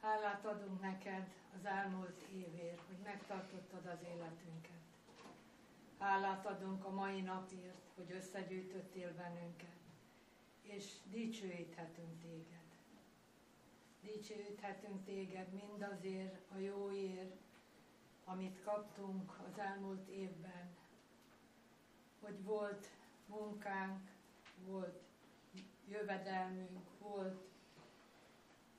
Hálát adunk neked az elmúlt évért, hogy megtartottad az életünket. Hálát adunk a mai napért, hogy összegyűjtöttél bennünket, és dicsőíthetünk téged. Dicsőíthetünk téged mindazért a jóért, amit kaptunk az elmúlt évben, hogy volt munkánk, volt jövedelmünk, volt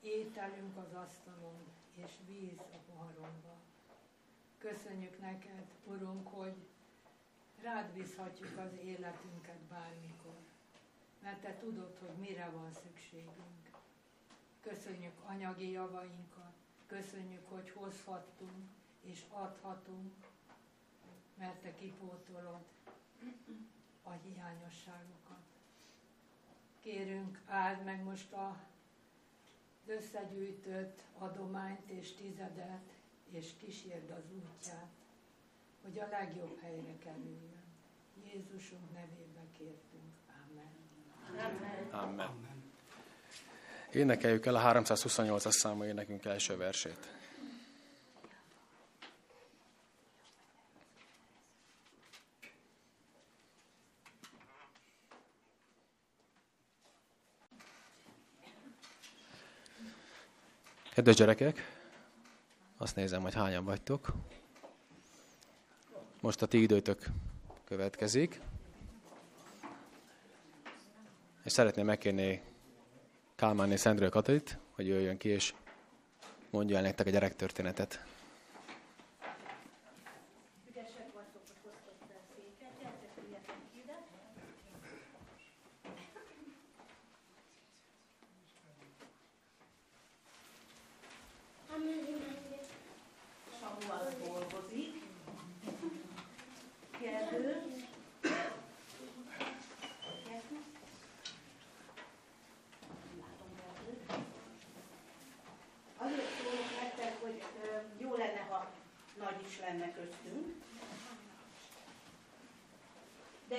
ételünk az asztalon, és víz a poharunkba. Köszönjük neked, Urunk, hogy rád bízhatjuk az életünket bármikor, mert te tudod, hogy mire van szükségünk. Köszönjük anyagi javainkat, köszönjük, hogy hozhattunk és adhatunk, mert te kipótolod a hiányosságokat. Kérünk, áld meg most a összegyűjtött adományt és tizedet, és kísérd az útját, hogy a legjobb helyre kerüljön. Jézusunk nevébe kértünk. Amen. Amen. Amen. Énekeljük el a 328-as számú énekünk első versét. Kedves gyerekek, azt nézem, hogy hányan vagytok. Most a ti időtök következik. És szeretném megkérni Kálmán és Szendről Katalit, hogy jöjjön ki, és mondja el nektek a gyerektörténetet.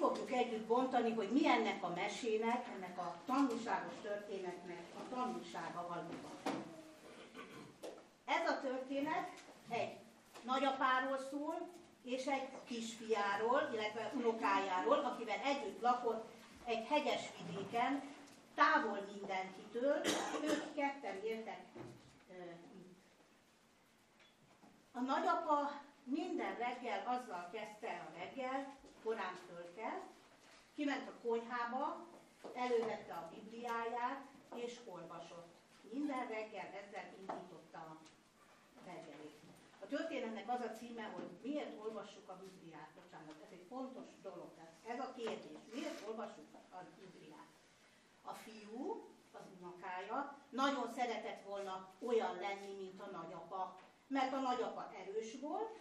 fogjuk együtt bontani, hogy mi ennek a mesének, ennek a tanulságos történetnek a tanulsága valóban. Ez a történet egy nagyapáról szól, és egy kisfiáról, illetve unokájáról, akivel együtt lakott egy hegyes vidéken, távol mindenkitől, ők ketten éltek. A nagyapa minden reggel azzal kezdte a reggel, korán fölkelt, kiment a konyhába, elővette a Bibliáját, és olvasott. Minden reggel ezzel indította a reggelét. A történetnek az a címe, hogy miért olvassuk a Bibliát. Bocsánat, ez egy fontos dolog. Ez a kérdés. Miért olvassuk a Bibliát. A fiú, az unokája, nagyon szeretett volna olyan lenni, mint a nagyapa, mert a nagyapa erős volt,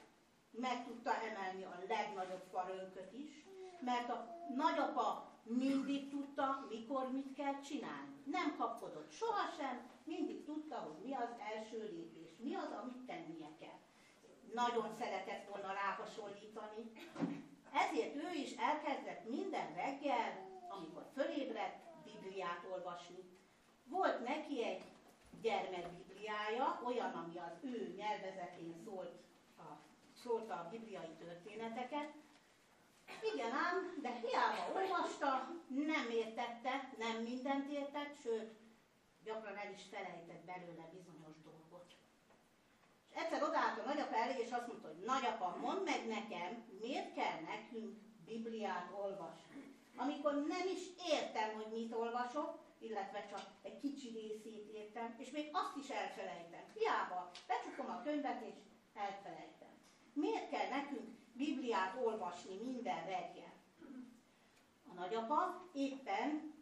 meg tudta emelni a legnagyobb farönköt is, mert a nagyapa mindig tudta, mikor mit kell csinálni. Nem kapkodott sohasem, mindig tudta, hogy mi az első lépés, mi az, amit tennie kell. Nagyon szeretett volna ráhasonlítani, ezért ő is elkezdett minden reggel amikor fölébredt, Bibliát olvasni. Volt neki egy gyermekbibliája, olyan, ami az ő nyelvezetén szólt szólta a bibliai történeteket. Igen ám, de hiába olvasta, nem értette, nem mindent értett, sőt, gyakran el is felejtett belőle bizonyos dolgot. És egyszer odállt a nagyapa elé, és azt mondta, hogy nagyapa, mondd meg nekem, miért kell nekünk Bibliát olvasni amikor nem is értem, hogy mit olvasok, illetve csak egy kicsi részét értem, és még azt is elfelejtem. Hiába becsukom a könyvet, és elfelejtem. Miért kell nekünk Bibliát olvasni minden reggel? A nagyapa éppen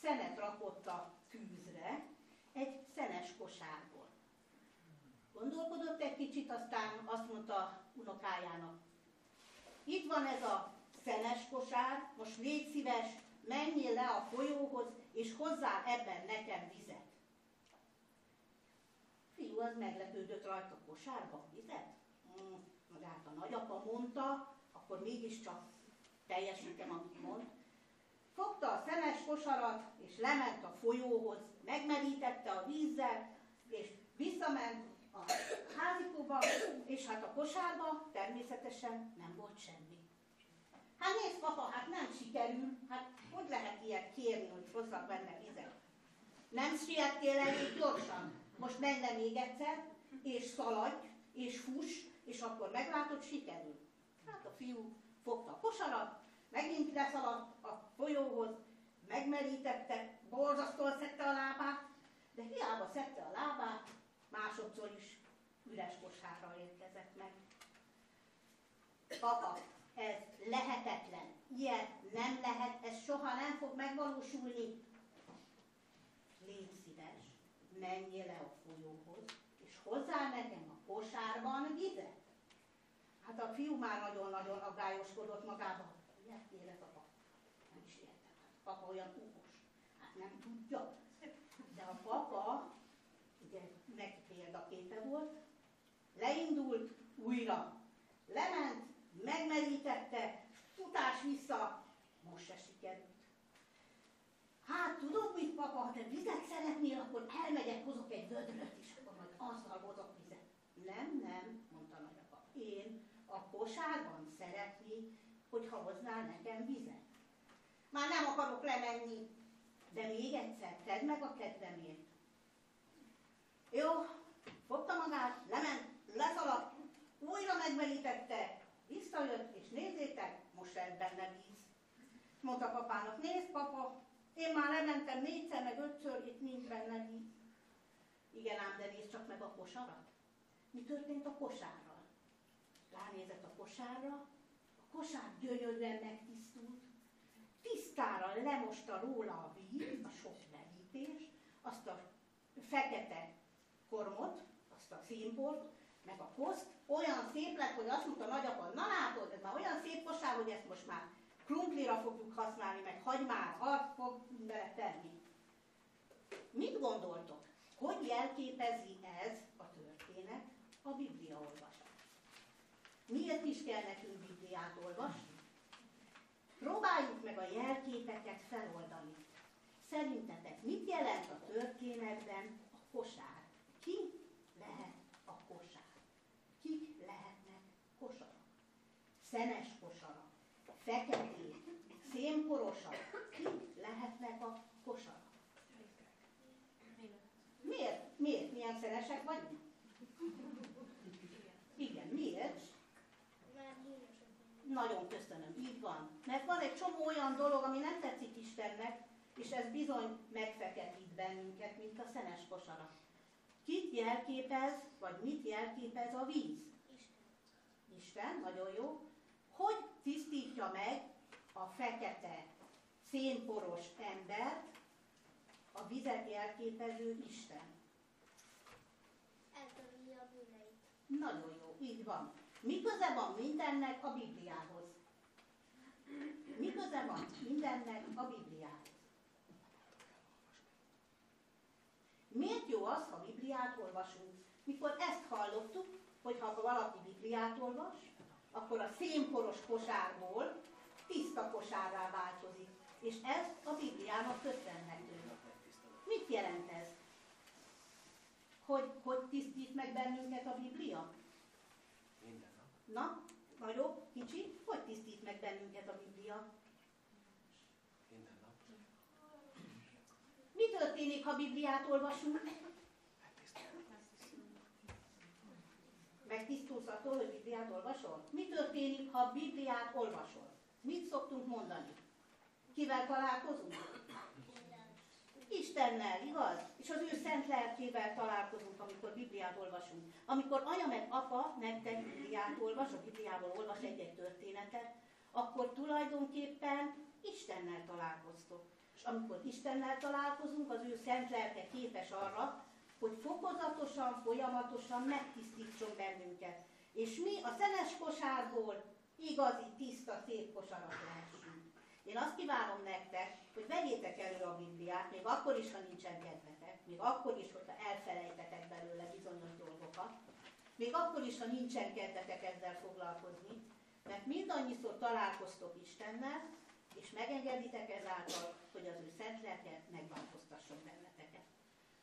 szenet rakott a tűzre egy szenes kosárból. Gondolkodott egy kicsit, aztán azt mondta unokájának, itt van ez a szenes kosár, most légy szíves, menjél le a folyóhoz, és hozzá ebben nekem vizet. Fiú az meglepődött rajta a kosárba vizet. Hmm, hát a nagyapa mondta, akkor mégiscsak teljesítem, amit mond. Fogta a szenes kosarat, és lement a folyóhoz, megmerítette a vízzel, és visszament a házikóba, és hát a kosárba természetesen nem volt semmi. Hát nézd, papa, hát nem sikerül, hát hogy lehet ilyet kérni, hogy hozzak benne vizet? Nem siettél elég gyorsan? Most menj le még egyszer, és szaladj, és fuss, és akkor meglátod, sikerül. Hát a fiú fogta a kosarat, megint leszaladt a folyóhoz, megmerítette, borzasztóan szedte a lábát, de hiába szedte a lábát, másodszor is üres kosárral érkezett meg. Papa, ez lehetetlen, ilyet nem lehet, ez soha nem fog megvalósulni. Légy szíves, menjél le a folyóhoz, és hozzá nekem a kosárban vizet. Hát a fiú már nagyon-nagyon aggályoskodott magában. Miért kéred a papa? Nem is értem. Hát papa olyan okos. Hát nem tudja. De a papa, ugye neki példaképe volt, leindult újra. Lement, megmerítette, futás vissza, most se sikerült. Hát tudod mit, papa, ha te vizet szeretnél, akkor elmegyek, hozok egy vödröt is, akkor majd azzal hozok vizet. Nem, nem, mondta nagyapa. Én a kosárban szeretni, hogyha hoznál nekem vizet. Már nem akarok lemenni, de még egyszer, tedd meg a kedvemért. Jó, fogta magát, lement, leszaladt, újra megmerítette, visszajött, és nézzétek, most lett benne víz. Mondta papának, nézd papa, én már lementem négyszer, meg ötször, itt nincs benne víz. Igen ám, de nézd csak meg a kosarat. Mi történt a kosárral? Ránézett a kosárra, a kosár gyönyörűen megtisztult, tisztára lemosta róla a víz, a sok merítés, azt a fekete kormot, azt a színport, meg a koszt, olyan szép lett, hogy azt mondta nagyapa, na látod, ez már olyan szép kosár, hogy ezt most már krumplira fogjuk használni, meg hagymára fog bele tenni. Mit gondoltok? Hogy jelképezi ez a történet a Biblia? Miért is kell nekünk Bibliát olvasni? Próbáljuk meg a jelképeket feloldani. Szerintetek mit jelent a történetben a kosár? Ki lehet a kosár? Kik lehetnek kosarak? Szenes kosarak, feketék, szénporosak. Kik lehetnek a kosarak? Miért? Miért? Milyen szenesek vagyunk? Igen, miért? Nagyon köszönöm, így van. Mert van egy csomó olyan dolog, ami nem tetszik Istennek, és ez bizony megfeketít bennünket, mint a szenes kosarak. Kit jelképez, vagy mit jelképez a víz? Isten. Isten, nagyon jó. Hogy tisztítja meg a fekete, szénporos embert a vizet jelképező Isten? Eltörli a bűneit. Nagyon jó, így van. Mi van mindennek a Bibliához? Mi van mindennek a Bibliához? Miért jó az, ha Bibliát olvasunk? Mikor ezt hallottuk, hogy ha valaki Bibliát olvas, akkor a szénporos kosárból tiszta kosárrá változik. És ez a Bibliának köszönhető. Mit jelent ez? Hogy, hogy tisztít meg bennünket a Biblia? Na, nagyobb, kicsi, hogy tisztít meg bennünket a Biblia? Minden nap. Mi történik, ha Bibliát olvasunk? Megtisztulsz attól, hogy Bibliát olvasol? Mi történik, ha Bibliát olvasol? Mit szoktunk mondani? Kivel találkozunk? Istennel, igaz? És az ő szent lelkével találkozunk, amikor Bibliát olvasunk. Amikor anya meg apa nektek Bibliát olvas, a Bibliából olvas egy-egy történetet, akkor tulajdonképpen Istennel találkoztok. És amikor Istennel találkozunk, az ő szent lelke képes arra, hogy fokozatosan, folyamatosan megtisztítson bennünket. És mi a szenes kosárból igazi, tiszta, szép kosarat lehessünk. Én azt kívánom nektek, hogy vegyétek elő a Bibliát, még akkor is, ha nincsen kedvetek, még akkor is, hogyha elfelejtetek belőle bizonyos dolgokat, még akkor is, ha nincsen kedvetek ezzel foglalkozni, mert mindannyiszor találkoztok Istennel, és megengeditek ezáltal, hogy az ő szent lelke megváltoztasson benneteket.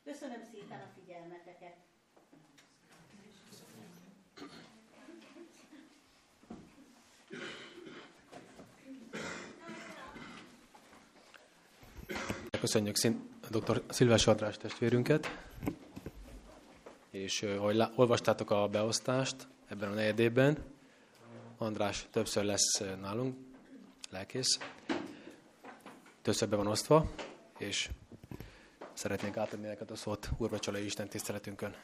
Köszönöm szépen a figyelmeteket! Köszönjük dr. Szilvás András testvérünket, és ahogy olvastátok a beosztást ebben a negyedében, András többször lesz nálunk, lelkész, többször be van osztva, és szeretnénk átadni neked a szót Úrvacsolai Isten tiszteletünkön.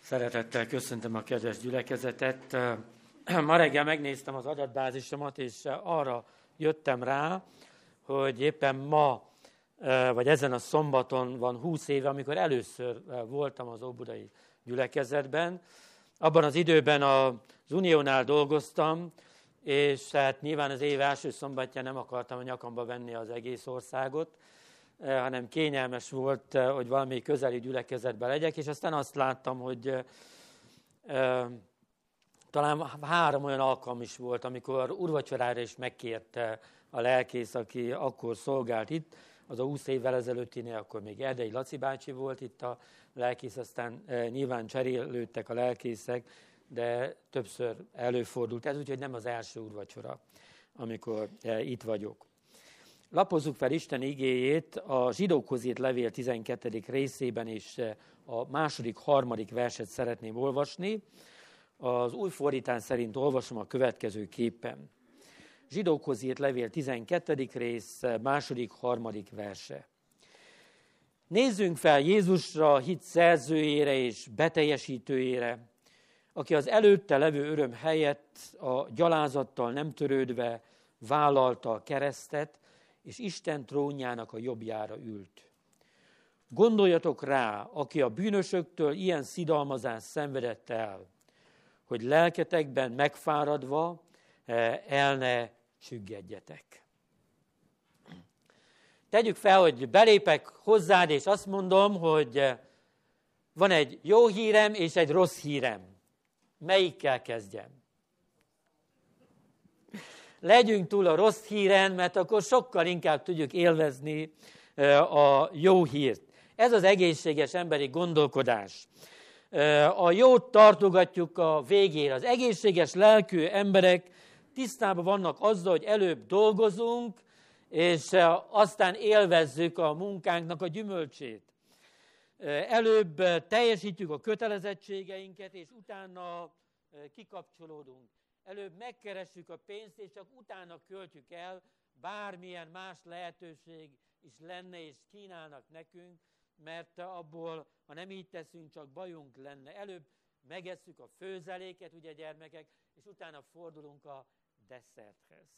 Szeretettel köszöntöm a kedves gyülekezetet. Ma reggel megnéztem az adatbázisomat, és arra jöttem rá, hogy éppen ma, vagy ezen a szombaton van 20 éve, amikor először voltam az Óbudai gyülekezetben. Abban az időben az Uniónál dolgoztam, és hát nyilván az év első szombatján nem akartam a nyakamba venni az egész országot, hanem kényelmes volt, hogy valami közeli gyülekezetben legyek, és aztán azt láttam, hogy talán három olyan alkalom is volt, amikor urvacsorára is megkérte a lelkész, aki akkor szolgált itt, az a 20 évvel ezelőttinél akkor még Erdei Laci bácsi volt itt a lelkész, aztán e, nyilván cserélődtek a lelkészek, de többször előfordult ez, úgyhogy nem az első úrvacsora, amikor e, itt vagyok. Lapozzuk fel Isten igéjét a zsidókhoz írt levél 12. részében, és e, a második, harmadik verset szeretném olvasni. Az új fordítás szerint olvasom a következő képen. Zsidókhoz írt levél 12. rész, második, harmadik verse. Nézzünk fel Jézusra, hit szerzőjére és beteljesítőjére, aki az előtte levő öröm helyett a gyalázattal nem törődve vállalta a keresztet, és Isten trónjának a jobbjára ült. Gondoljatok rá, aki a bűnösöktől ilyen szidalmazást szenvedett el, hogy lelketekben megfáradva eh, el ne csüggedjetek. Tegyük fel, hogy belépek hozzád, és azt mondom, hogy eh, van egy jó hírem és egy rossz hírem. Melyikkel kezdjem? Legyünk túl a rossz híren, mert akkor sokkal inkább tudjuk élvezni eh, a jó hírt. Ez az egészséges emberi gondolkodás. Eh, a jót tartogatjuk a végére. Az egészséges lelkű emberek tisztában vannak azzal, hogy előbb dolgozunk, és eh, aztán élvezzük a munkánknak a gyümölcsét. Eh, előbb eh, teljesítjük a kötelezettségeinket, és utána kikapcsolódunk. Előbb megkeressük a pénzt, és csak utána költjük el, bármilyen más lehetőség is lenne, és kínálnak nekünk, mert abból, ha nem így teszünk, csak bajunk lenne. Előbb megesszük a főzeléket, ugye gyermekek, és utána fordulunk a desszerthez.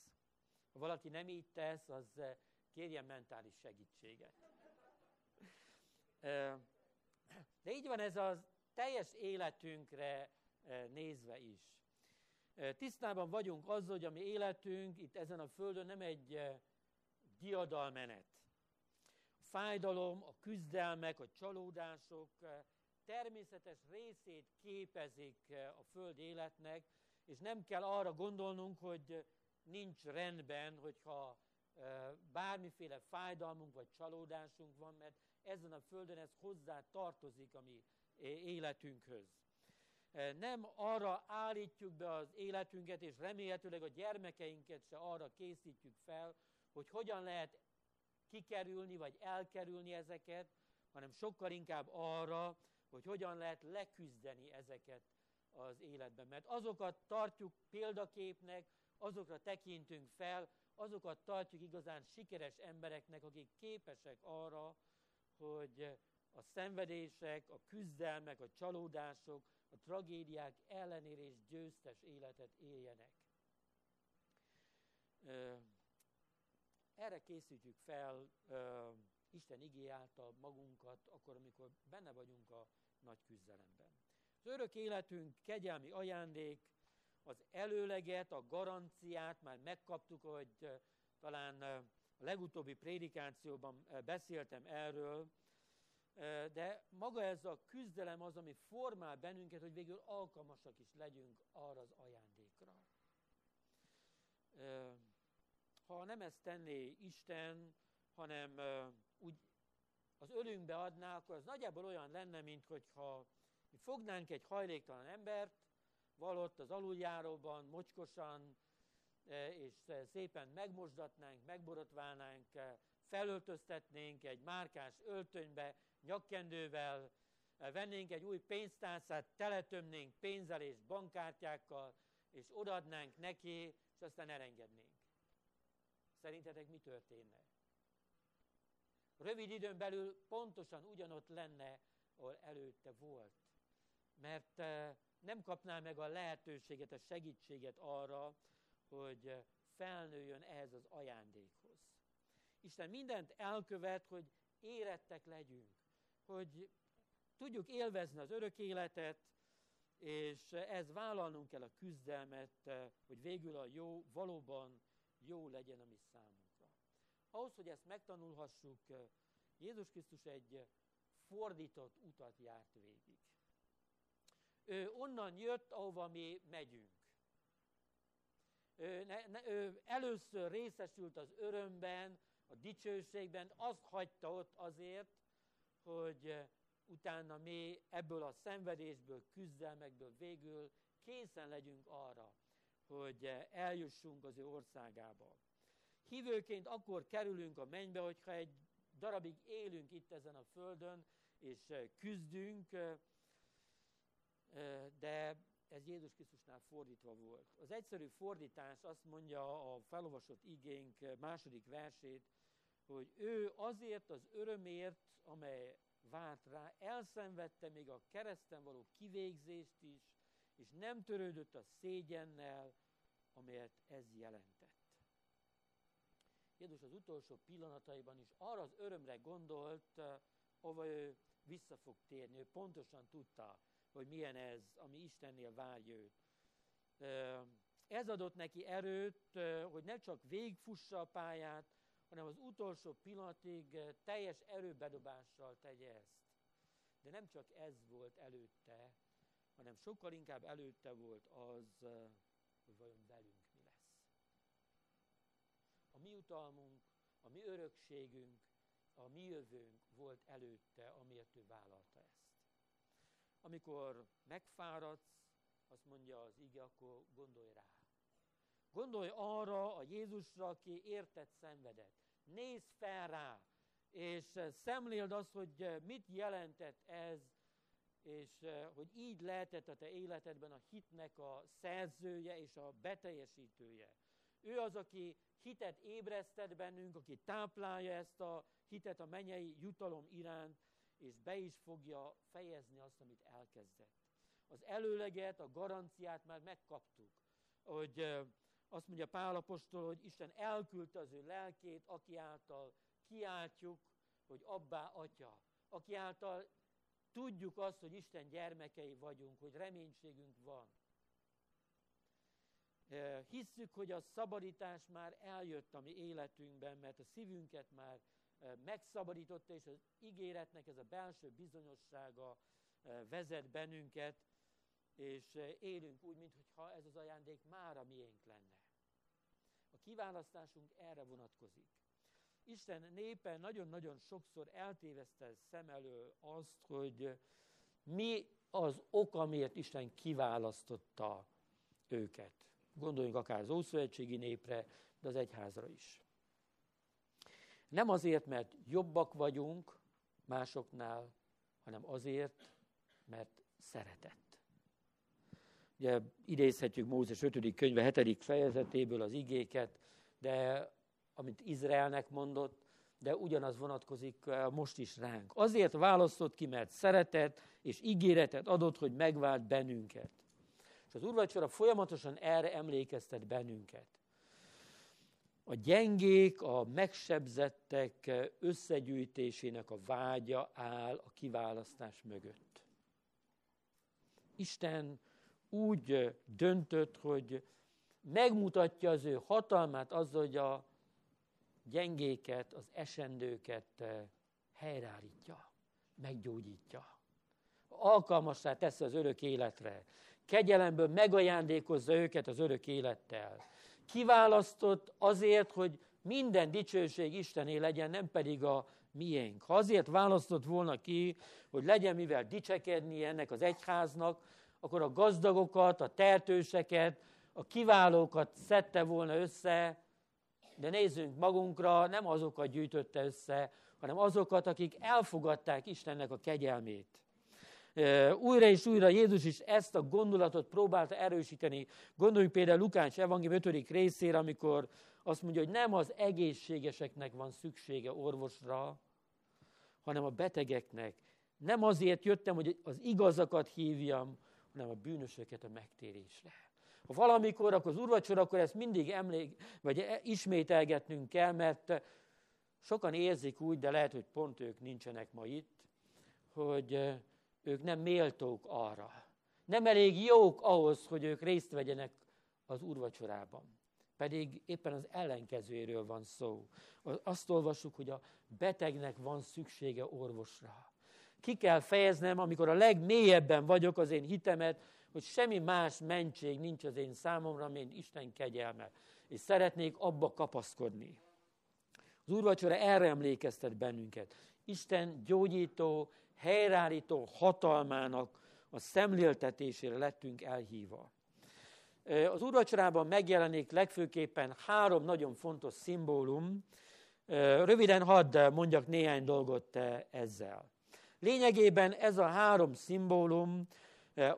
Ha valaki nem így tesz, az eh, kérjen mentális segítséget. Eh, de így van ez a teljes életünkre eh, nézve is. Tisztában vagyunk azzal, hogy a mi életünk itt ezen a földön nem egy diadalmenet. A fájdalom, a küzdelmek, a csalódások természetes részét képezik a föld életnek, és nem kell arra gondolnunk, hogy nincs rendben, hogyha bármiféle fájdalmunk vagy csalódásunk van, mert ezen a földön ez hozzá tartozik a mi életünkhöz. Nem arra állítjuk be az életünket, és remélhetőleg a gyermekeinket se arra készítjük fel, hogy hogyan lehet kikerülni vagy elkerülni ezeket, hanem sokkal inkább arra, hogy hogyan lehet leküzdeni ezeket az életben. Mert azokat tartjuk példaképnek, azokra tekintünk fel, azokat tartjuk igazán sikeres embereknek, akik képesek arra, hogy a szenvedések, a küzdelmek, a csalódások, a tragédiák ellenére is győztes életet éljenek. Erre készítjük fel Isten igé által magunkat, akkor, amikor benne vagyunk a nagy küzdelemben. Az örök életünk kegyelmi ajándék, az előleget, a garanciát már megkaptuk, hogy talán a legutóbbi prédikációban beszéltem erről, de maga ez a küzdelem az, ami formál bennünket, hogy végül alkalmasak is legyünk arra az ajándékra. Ha nem ezt tenné Isten, hanem úgy az ölünkbe adná, akkor az nagyjából olyan lenne, mint hogyha fognánk egy hajléktalan embert, valott az aluljáróban, mocskosan, és szépen megmosdatnánk, megborotválnánk, felöltöztetnénk egy márkás öltönybe, nyakkendővel, vennénk egy új pénztárcát, teletömnénk pénzzel és bankkártyákkal, és odaadnánk neki, és aztán elengednénk. Szerintetek mi történne? Rövid időn belül pontosan ugyanott lenne, ahol előtte volt. Mert eh, nem kapná meg a lehetőséget, a segítséget arra, hogy felnőjön ehhez az ajándékhoz. Isten mindent elkövet, hogy érettek legyünk, hogy tudjuk élvezni az örök életet, és ez vállalnunk kell a küzdelmet, hogy végül a jó valóban jó legyen a mi számunkra. Ahhoz, hogy ezt megtanulhassuk, Jézus Krisztus egy fordított utat járt végig. Ő onnan jött, ahova mi megyünk. Ő, ne, ne, ő először részesült az örömben, a dicsőségben, azt hagyta ott azért, hogy utána mi ebből a szenvedésből, küzdelmekből végül készen legyünk arra, hogy eljussunk az ő országába. Hívőként akkor kerülünk a mennybe, hogyha egy darabig élünk itt ezen a földön, és küzdünk, de ez Jézus Krisztusnál fordítva volt. Az egyszerű fordítás azt mondja a felolvasott igénk második versét, hogy ő azért az örömért, amely várt rá, elszenvedte még a kereszten való kivégzést is, és nem törődött a szégyennel, amelyet ez jelentett. Jézus az utolsó pillanataiban is arra az örömre gondolt, ahova ő vissza fog térni. Ő pontosan tudta, hogy milyen ez, ami Istennél várja őt. Ez adott neki erőt, hogy ne csak végfussa a pályát, hanem az utolsó pillanatig teljes erőbedobással tegye ezt. De nem csak ez volt előtte, hanem sokkal inkább előtte volt az, hogy vajon velünk mi lesz. A mi utalmunk, a mi örökségünk, a mi jövőnk volt előtte, amiért ő vállalta ezt. Amikor megfáradsz, azt mondja az ige, akkor gondolj rá. Gondolj arra a Jézusra, aki értett szenvedett. Nézz fel rá, és szemléld azt, hogy mit jelentett ez, és hogy így lehetett a te életedben a hitnek a szerzője és a beteljesítője. Ő az, aki hitet ébresztett bennünk, aki táplálja ezt a hitet a mennyei jutalom iránt, és be is fogja fejezni azt, amit elkezdett. Az előleget, a garanciát már megkaptuk, hogy azt mondja Pálapostól, hogy Isten elküldte az ő lelkét, aki által kiáltjuk, hogy abbá atya, aki által tudjuk azt, hogy Isten gyermekei vagyunk, hogy reménységünk van. Hisszük, hogy a szabadítás már eljött a mi életünkben, mert a szívünket már megszabadította, és az ígéretnek ez a belső bizonyossága vezet bennünket, és élünk úgy, mintha ez az ajándék már a miénk lenne. A kiválasztásunk erre vonatkozik. Isten népe nagyon-nagyon sokszor eltéveszte szem elől azt, hogy mi az ok, amiért Isten kiválasztotta őket. Gondoljunk akár az Ószövetségi népre, de az egyházra is. Nem azért, mert jobbak vagyunk másoknál, hanem azért, mert szeretett. Ugye idézhetjük Mózes 5. könyve 7. fejezetéből az igéket, de amit Izraelnek mondott, de ugyanaz vonatkozik most is ránk. Azért választott ki, mert szeretett, és ígéretet adott, hogy megvált bennünket. És az úrvacsora folyamatosan erre emlékeztet bennünket a gyengék, a megsebzettek összegyűjtésének a vágya áll a kiválasztás mögött. Isten úgy döntött, hogy megmutatja az ő hatalmát azzal, hogy a gyengéket, az esendőket helyreállítja, meggyógyítja. Alkalmassá teszi az örök életre. Kegyelemből megajándékozza őket az örök élettel. Kiválasztott azért, hogy minden dicsőség Istené legyen, nem pedig a miénk. Ha azért választott volna ki, hogy legyen mivel dicsekedni ennek az egyháznak, akkor a gazdagokat, a tehetőseket, a kiválókat szedte volna össze, de nézzünk magunkra, nem azokat gyűjtötte össze, hanem azokat, akik elfogadták Istennek a kegyelmét. Újra és újra Jézus is ezt a gondolatot próbálta erősíteni. Gondoljunk például Lukács evangélium 5. részére, amikor azt mondja, hogy nem az egészségeseknek van szüksége orvosra, hanem a betegeknek. Nem azért jöttem, hogy az igazakat hívjam, hanem a bűnösöket a megtérésre. Ha valamikor, akkor az úrvacsor, akkor ezt mindig emlék, vagy e- ismételgetnünk kell, mert sokan érzik úgy, de lehet, hogy pont ők nincsenek ma itt, hogy ők nem méltók arra. Nem elég jók ahhoz, hogy ők részt vegyenek az úrvacsorában. Pedig éppen az ellenkezőről van szó. Azt olvassuk, hogy a betegnek van szüksége orvosra. Ki kell fejeznem, amikor a legmélyebben vagyok az én hitemet, hogy semmi más mentség nincs az én számomra, mint Isten kegyelme. És szeretnék abba kapaszkodni. Az úrvacsora erre emlékeztet bennünket. Isten gyógyító, helyreállító hatalmának a szemléltetésére lettünk elhívva. Az úrvacsorában megjelenik legfőképpen három nagyon fontos szimbólum. Röviden hadd mondjak néhány dolgot ezzel. Lényegében ez a három szimbólum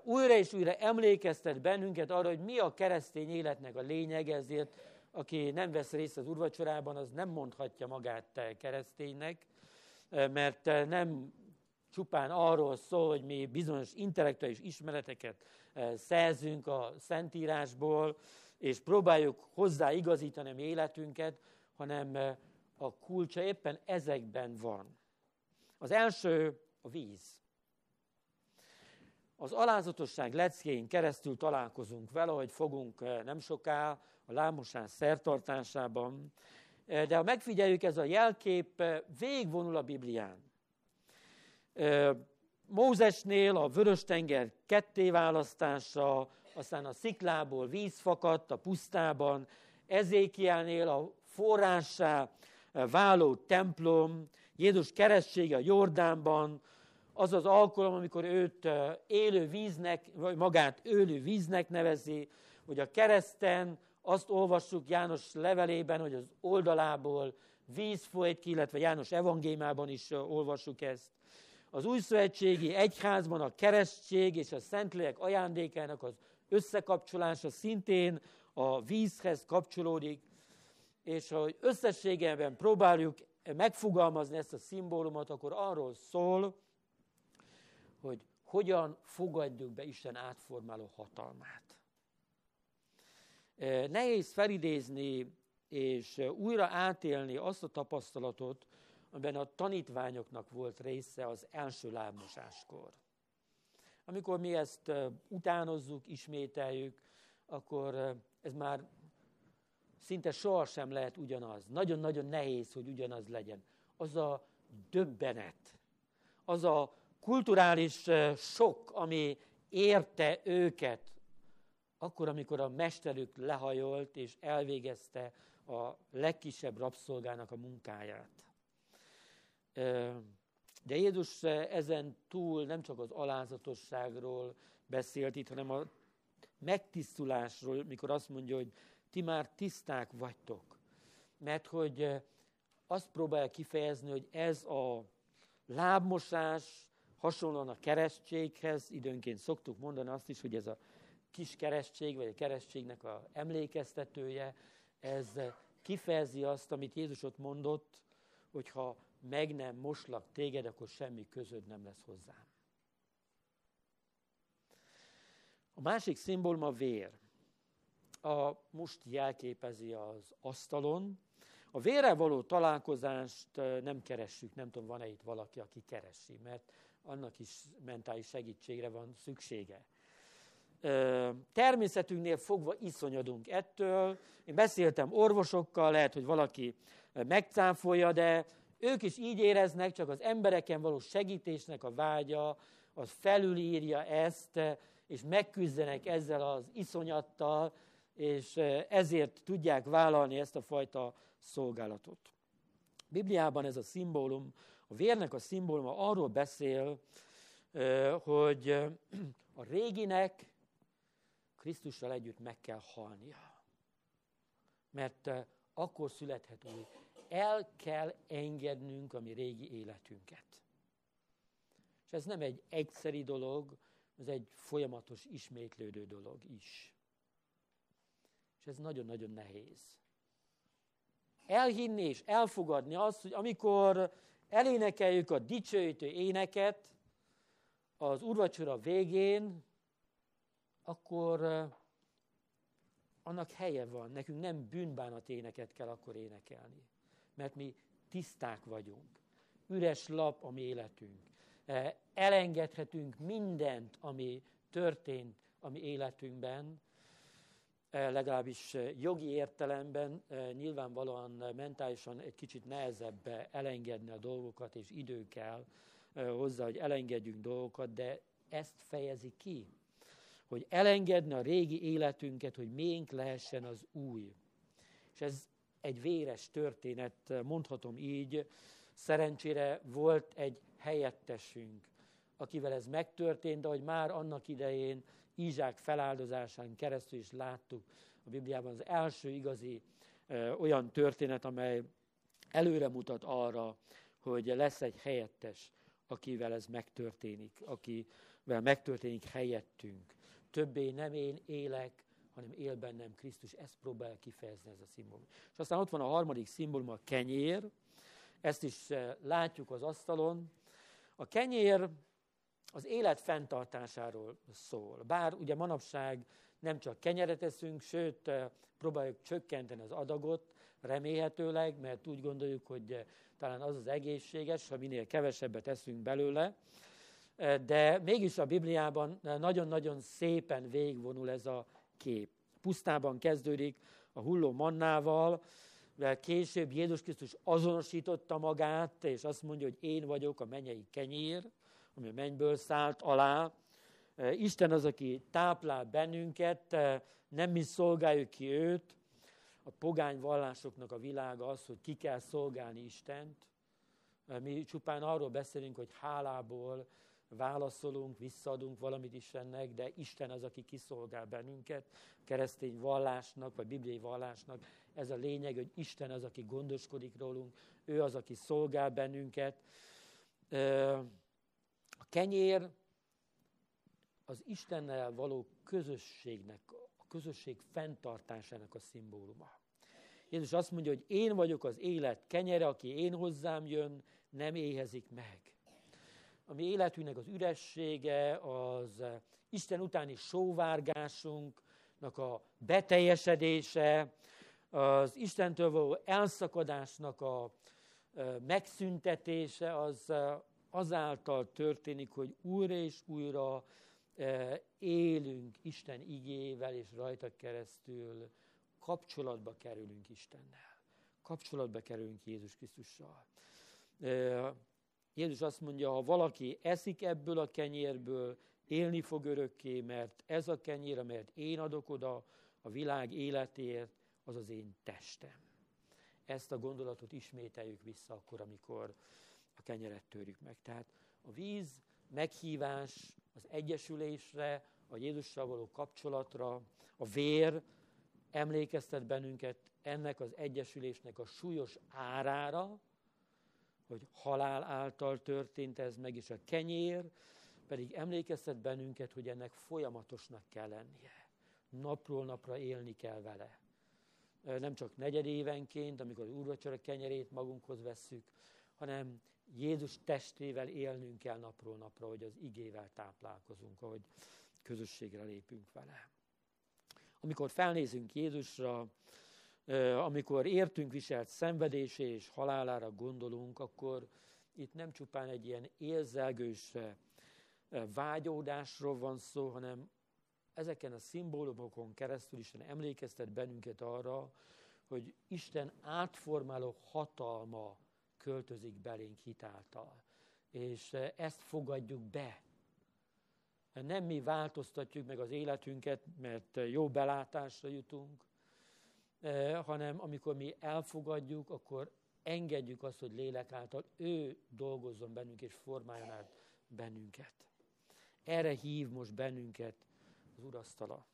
újra és újra emlékeztet bennünket arra, hogy mi a keresztény életnek a lényeg, ezért aki nem vesz részt az urvacsorában, az nem mondhatja magát kereszténynek, mert nem csupán arról szól, hogy mi bizonyos intellektuális ismereteket szerzünk a Szentírásból, és próbáljuk hozzá igazítani a mi életünket, hanem a kulcsa éppen ezekben van. Az első a víz. Az alázatosság leckéin keresztül találkozunk vele, hogy fogunk nem soká a lámosás szertartásában, de ha megfigyeljük, ez a jelkép végvonul a Biblián. Mózesnél a Vörös-tenger kettéválasztása, aztán a sziklából víz fakadt a pusztában, Ezékielnél a forrássá váló templom, Jézus keresztsége a Jordánban, az az alkalom, amikor őt élő víznek, vagy magát ölő víznek nevezi, hogy a kereszten azt olvassuk János levelében, hogy az oldalából víz folyt ki, illetve János evangéliumában is olvassuk ezt. Az újszövetségi egyházban a keresztség és a Szentlélek ajándékának az összekapcsolása szintén a vízhez kapcsolódik, és hogy összességében próbáljuk megfogalmazni ezt a szimbólumot, akkor arról szól, hogy hogyan fogadjuk be Isten átformáló hatalmát. Nehéz felidézni és újra átélni azt a tapasztalatot, amiben a tanítványoknak volt része az első lábmosáskor. Amikor mi ezt utánozzuk, ismételjük, akkor ez már szinte sohasem lehet ugyanaz. Nagyon-nagyon nehéz, hogy ugyanaz legyen. Az a döbbenet, az a kulturális sok, ami érte őket, akkor, amikor a mesterük lehajolt és elvégezte a legkisebb rabszolgának a munkáját. De Jézus ezen túl nem csak az alázatosságról beszélt itt, hanem a megtisztulásról, mikor azt mondja, hogy ti már tiszták vagytok. Mert hogy azt próbálja kifejezni, hogy ez a lábmosás hasonlóan a keresztséghez, időnként szoktuk mondani azt is, hogy ez a kis keresztség, vagy a keresztségnek a emlékeztetője, ez kifejezi azt, amit Jézus ott mondott, hogy ha meg nem moslak téged, akkor semmi közöd nem lesz hozzám. A másik szimbólum a vér. A most jelképezi az asztalon. A vérrel való találkozást nem keressük, nem tudom, van-e itt valaki, aki keresi, mert annak is mentális segítségre van szüksége. természetünknél fogva iszonyodunk ettől. Én beszéltem orvosokkal, lehet, hogy valaki megcáfolja, de ők is így éreznek, csak az embereken való segítésnek a vágya, az felülírja ezt, és megküzdenek ezzel az iszonyattal, és ezért tudják vállalni ezt a fajta szolgálatot. Bibliában ez a szimbólum, a vérnek a szimbóluma arról beszél, hogy a réginek Krisztussal együtt meg kell halnia. Mert akkor születhet új. El kell engednünk a mi régi életünket. És ez nem egy egyszeri dolog, ez egy folyamatos, ismétlődő dolog is. És ez nagyon-nagyon nehéz. Elhinni és elfogadni azt, hogy amikor elénekeljük a dicsőítő éneket az urvacsora végén, akkor annak helye van. Nekünk nem bűnbánat éneket kell akkor énekelni. Mert mi tiszták vagyunk. Üres lap a mi életünk. Elengedhetünk mindent, ami történt a mi életünkben, legalábbis jogi értelemben nyilvánvalóan mentálisan egy kicsit nehezebb elengedni a dolgokat, és idő kell hozzá, hogy elengedjünk dolgokat, de ezt fejezi ki hogy elengedni a régi életünket, hogy miénk lehessen az új. És ez egy véres történet, mondhatom így, szerencsére volt egy helyettesünk, akivel ez megtörtént, de hogy már annak idején Ízsák feláldozásán keresztül is láttuk a Bibliában az első igazi ö, olyan történet, amely előre mutat arra, hogy lesz egy helyettes, akivel ez megtörténik, akivel megtörténik helyettünk. Többé nem én élek, hanem él bennem Krisztus. Ezt próbál kifejezni ez a szimbólum. És aztán ott van a harmadik szimbólum, a kenyér. Ezt is eh, látjuk az asztalon. A kenyér az élet fenntartásáról szól. Bár ugye manapság nem csak kenyeret eszünk, sőt, eh, próbáljuk csökkenteni az adagot, remélhetőleg, mert úgy gondoljuk, hogy eh, talán az az egészséges, ha minél kevesebbet eszünk belőle de mégis a Bibliában nagyon-nagyon szépen végvonul ez a kép. Pusztában kezdődik a hulló mannával, de később Jézus Krisztus azonosította magát, és azt mondja, hogy én vagyok a mennyei kenyér, ami a mennyből szállt alá. Isten az, aki táplál bennünket, nem mi szolgáljuk ki őt. A pogány vallásoknak a világa az, hogy ki kell szolgálni Istent. Mi csupán arról beszélünk, hogy hálából válaszolunk, visszaadunk valamit Istennek, de Isten az, aki kiszolgál bennünket, keresztény vallásnak, vagy bibliai vallásnak. Ez a lényeg, hogy Isten az, aki gondoskodik rólunk, ő az, aki szolgál bennünket. A kenyér az Istennel való közösségnek, a közösség fenntartásának a szimbóluma. Jézus azt mondja, hogy én vagyok az élet kenyere, aki én hozzám jön, nem éhezik meg a mi életünknek az üressége, az Isten utáni sóvárgásunknak a beteljesedése, az Istentől való elszakadásnak a megszüntetése, az azáltal történik, hogy újra és újra élünk Isten igével, és rajta keresztül kapcsolatba kerülünk Istennel. Kapcsolatba kerülünk Jézus Krisztussal. Jézus azt mondja, ha valaki eszik ebből a kenyérből, élni fog örökké, mert ez a kenyér, amelyet én adok oda a világ életéért, az az én testem. Ezt a gondolatot ismételjük vissza akkor, amikor a kenyeret törjük meg. Tehát a víz meghívás az egyesülésre, a Jézussal való kapcsolatra, a vér emlékeztet bennünket ennek az egyesülésnek a súlyos árára, hogy halál által történt ez meg, és a kenyér pedig emlékeztet bennünket, hogy ennek folyamatosnak kell lennie. Napról napra élni kell vele. Nem csak negyedévenként, amikor az úrvacsora kenyerét magunkhoz vesszük, hanem Jézus testével élnünk kell napról napra, hogy az igével táplálkozunk, ahogy közösségre lépünk vele. Amikor felnézünk Jézusra, amikor értünk viselt szenvedésé és halálára gondolunk, akkor itt nem csupán egy ilyen érzelgős vágyódásról van szó, hanem ezeken a szimbólumokon keresztül Isten emlékeztet bennünket arra, hogy Isten átformáló hatalma költözik belénk hitáltal. És ezt fogadjuk be. Nem mi változtatjuk meg az életünket, mert jó belátásra jutunk, hanem amikor mi elfogadjuk, akkor engedjük azt, hogy lélek által ő dolgozzon bennünk és formáljon át bennünket. Erre hív most bennünket az urasztala.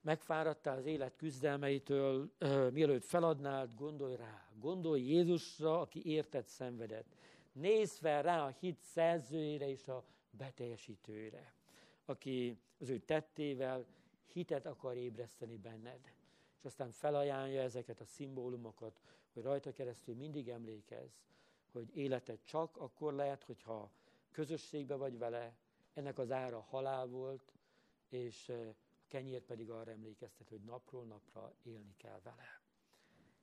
Megfáradtál az élet küzdelmeitől, mielőtt feladnád, gondolj rá. Gondolj Jézusra, aki érted szenvedett. Nézz fel rá a hit szerzőjére és a beteljesítőjére, aki az ő tettével hitet akar ébreszteni benned. És aztán felajánlja ezeket a szimbólumokat, hogy rajta keresztül mindig emlékezz, hogy életed csak akkor lehet, hogyha közösségbe vagy vele, ennek az ára halál volt, és a kenyér pedig arra emlékeztet, hogy napról napra élni kell vele.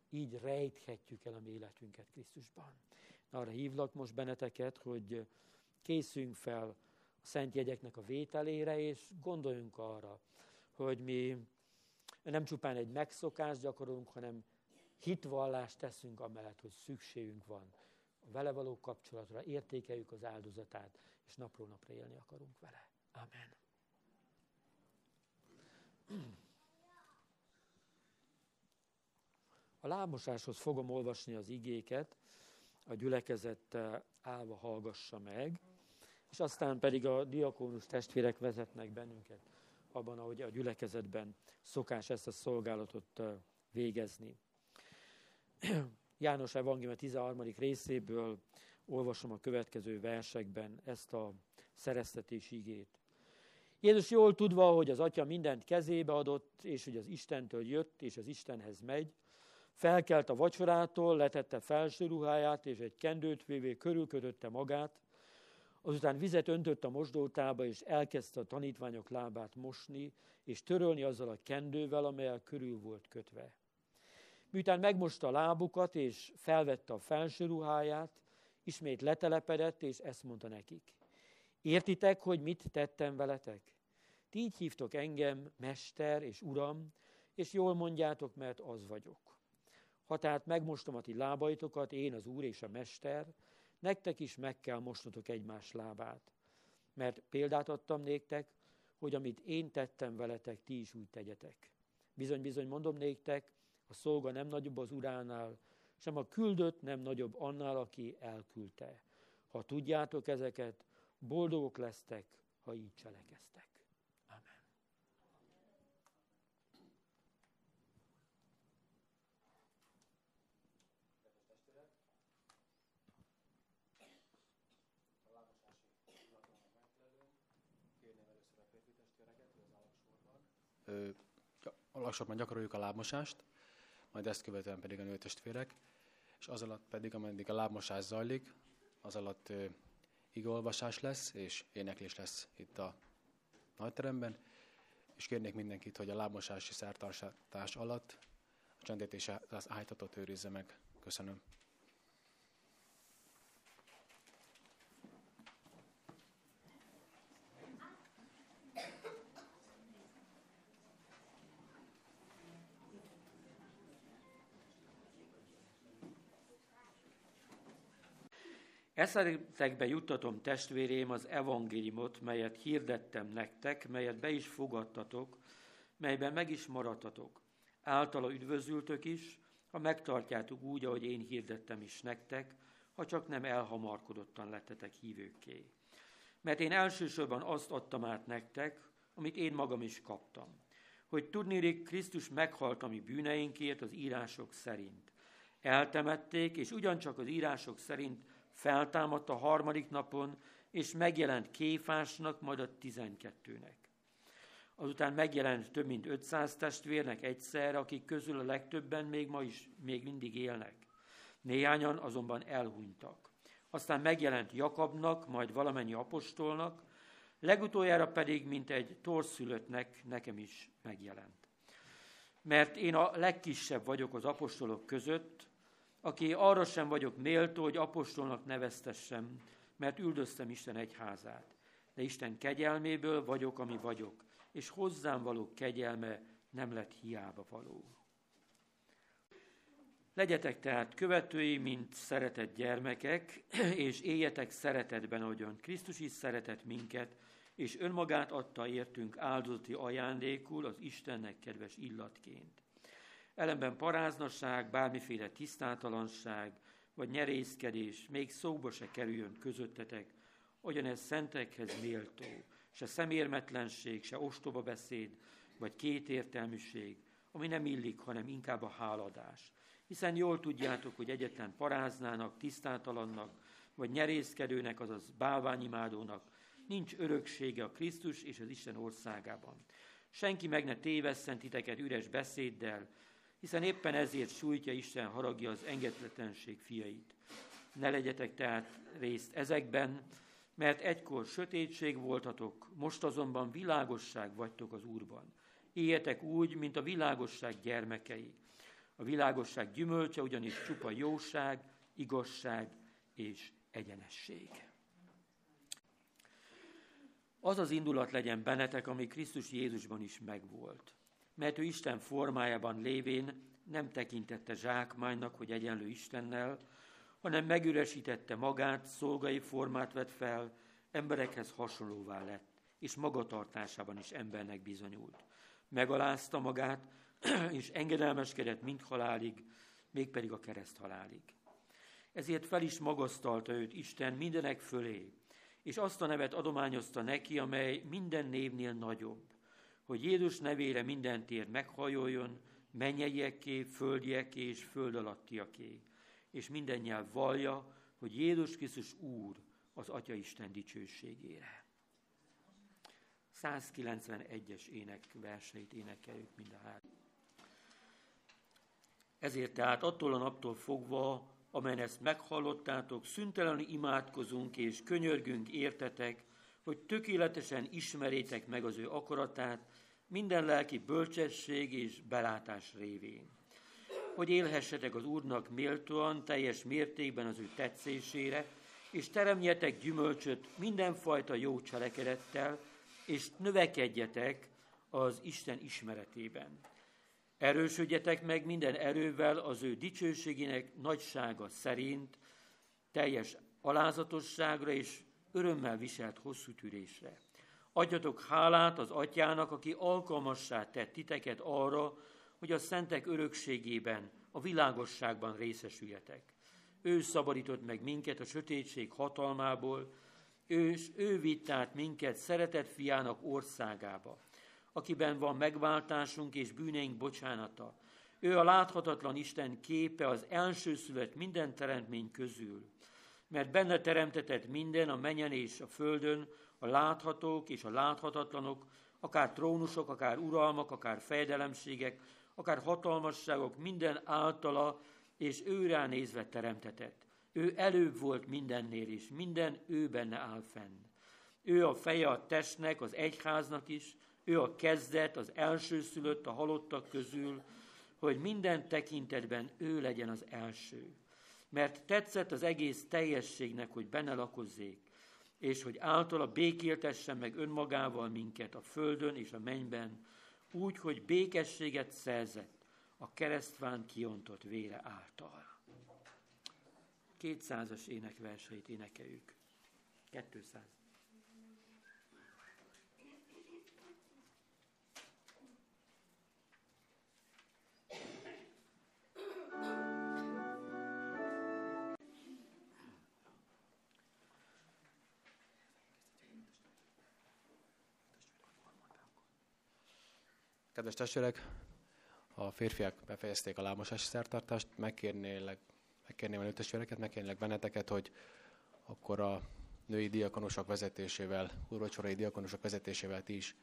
Így rejthetjük el a mi életünket Krisztusban. Arra hívlak most benneteket, hogy készünk fel a szent jegyeknek a vételére, és gondoljunk arra, hogy mi nem csupán egy megszokást gyakorolunk, hanem hitvallást teszünk amellett, hogy szükségünk van a vele való kapcsolatra, értékeljük az áldozatát, és napról napra élni akarunk vele. Amen. A lábmosáshoz fogom olvasni az igéket, a gyülekezet állva hallgassa meg, és aztán pedig a diakónus testvérek vezetnek bennünket abban, ahogy a gyülekezetben szokás ezt a szolgálatot végezni. János Evangélium 13. részéből olvasom a következő versekben ezt a szereztetés igét. Jézus jól tudva, hogy az Atya mindent kezébe adott, és hogy az Istentől jött, és az Istenhez megy, felkelt a vacsorától, letette felső ruháját, és egy kendőt vévé körülködötte magát, azután vizet öntött a mosdótába, és elkezdte a tanítványok lábát mosni, és törölni azzal a kendővel, amelyel körül volt kötve. Miután megmosta a lábukat, és felvette a felső ruháját, ismét letelepedett, és ezt mondta nekik. Értitek, hogy mit tettem veletek? Ti így hívtok engem, mester és uram, és jól mondjátok, mert az vagyok. Ha tehát megmostom a ti lábaitokat, én az úr és a mester, nektek is meg kell mosnotok egymás lábát. Mert példát adtam néktek, hogy amit én tettem veletek, ti is úgy tegyetek. Bizony-bizony mondom néktek, a szolga nem nagyobb az uránál, sem a küldött nem nagyobb annál, aki elküldte. Ha tudjátok ezeket, boldogok lesztek, ha így cselekeztek. Alaksorban gyakoroljuk a lábmosást majd ezt követően pedig a nőtestvérek, és az alatt pedig, ameddig a lábmosás zajlik, az alatt igolvasás lesz, és éneklés lesz itt a nagyteremben, és kérnék mindenkit, hogy a lábmosási szertartás alatt a csendét és az ájtatot őrizze meg. Köszönöm. Eszetekbe juttatom testvérém az evangéliumot, melyet hirdettem nektek, melyet be is fogadtatok, melyben meg is maradtatok. Általa üdvözültök is, ha megtartjátok úgy, ahogy én hirdettem is nektek, ha csak nem elhamarkodottan lettetek hívőkké. Mert én elsősorban azt adtam át nektek, amit én magam is kaptam. Hogy tudnérik, Krisztus meghalt a mi bűneinkért az írások szerint. Eltemették, és ugyancsak az írások szerint feltámadt a harmadik napon, és megjelent Kéfásnak, majd a tizenkettőnek. Azután megjelent több mint 500 testvérnek egyszer, akik közül a legtöbben még ma is még mindig élnek. Néhányan azonban elhunytak. Aztán megjelent Jakabnak, majd valamennyi apostolnak, legutoljára pedig, mint egy torszülöttnek, nekem is megjelent. Mert én a legkisebb vagyok az apostolok között, aki arra sem vagyok méltó, hogy apostolnak neveztessem, mert üldöztem Isten egyházát. de Isten kegyelméből vagyok, ami vagyok, és hozzám való kegyelme nem lett hiába való. Legyetek tehát követői, mint szeretett gyermekek, és éljetek szeretetben, ahogyan Krisztus is szeretett minket, és önmagát adta értünk áldozati ajándékul az Istennek kedves illatként. Ellenben paráznasság, bármiféle tisztátalanság, vagy nyerészkedés még szóba se kerüljön közöttetek, hogyan ez szentekhez méltó, se szemérmetlenség, se ostoba beszéd, vagy kétértelműség, ami nem illik, hanem inkább a háladás. Hiszen jól tudjátok, hogy egyetlen paráznának, tisztátalannak, vagy nyerészkedőnek, azaz bálványimádónak nincs öröksége a Krisztus és az Isten országában. Senki meg ne tévesszen titeket üres beszéddel, hiszen éppen ezért sújtja Isten haragja az engedletlenség fiait. Ne legyetek tehát részt ezekben, mert egykor sötétség voltatok, most azonban világosság vagytok az Úrban. Éljetek úgy, mint a világosság gyermekei. A világosság gyümölcse ugyanis csupa jóság, igazság és egyenesség. Az az indulat legyen bennetek, ami Krisztus Jézusban is megvolt. Mert ő Isten formájában lévén nem tekintette zsákmánynak, hogy egyenlő Istennel, hanem megüresítette magát, szolgai formát vett fel, emberekhez hasonlóvá lett, és magatartásában is embernek bizonyult. Megalázta magát, és engedelmeskedett mind halálig, mégpedig a kereszt halálig. Ezért fel is magasztalta őt Isten mindenek fölé, és azt a nevet adományozta neki, amely minden névnél nagyobb, hogy Jézus nevére minden tér meghajoljon, mennyegieké, földieké és föld alattiaké, és minden nyelv vallja, hogy Jézus Krisztus Úr az Atya Isten dicsőségére. 191-es ének verseit énekeljük mind a hát. Ezért tehát attól a naptól fogva, amelyen ezt meghallottátok, szüntelenül imádkozunk és könyörgünk értetek, hogy tökéletesen ismerétek meg az ő akaratát, minden lelki bölcsesség és belátás révén. Hogy élhessetek az Úrnak méltóan, teljes mértékben az ő tetszésére, és teremjetek gyümölcsöt mindenfajta jó cselekedettel, és növekedjetek az Isten ismeretében. Erősödjetek meg minden erővel az ő dicsőségének nagysága szerint, teljes alázatosságra és örömmel viselt hosszú tűrésre. Adjatok hálát az atyának, aki alkalmassá tett titeket arra, hogy a szentek örökségében, a világosságban részesüljetek. Ő szabadított meg minket a sötétség hatalmából, és ő vitt át minket szeretett fiának országába, akiben van megváltásunk és bűneink bocsánata. Ő a láthatatlan Isten képe az elsőszülött minden teremtmény közül, mert benne teremtetett minden a menyen és a földön, a láthatók és a láthatatlanok, akár trónusok, akár uralmak, akár fejdelemségek, akár hatalmasságok, minden általa és őrá nézve teremtetett. Ő előbb volt mindennél is, minden ő benne áll fenn. Ő a feje a testnek, az egyháznak is, ő a kezdet, az elsőszülött a halottak közül, hogy minden tekintetben ő legyen az első. Mert tetszett az egész teljességnek, hogy benne lakozzék, és hogy általa békéltessen meg önmagával minket a földön és a mennyben, úgy, hogy békességet szerzett a keresztván kiontott vére által. 200-as énekverseit énekeljük. 200. Kedves testvérek, a férfiak befejezték a lámosási szertartást, megkérnélek, megkérném a nőtestvéreket, megkérnélek benneteket, hogy akkor a női diakonusok vezetésével, úrvacsorai diakonusok vezetésével ti is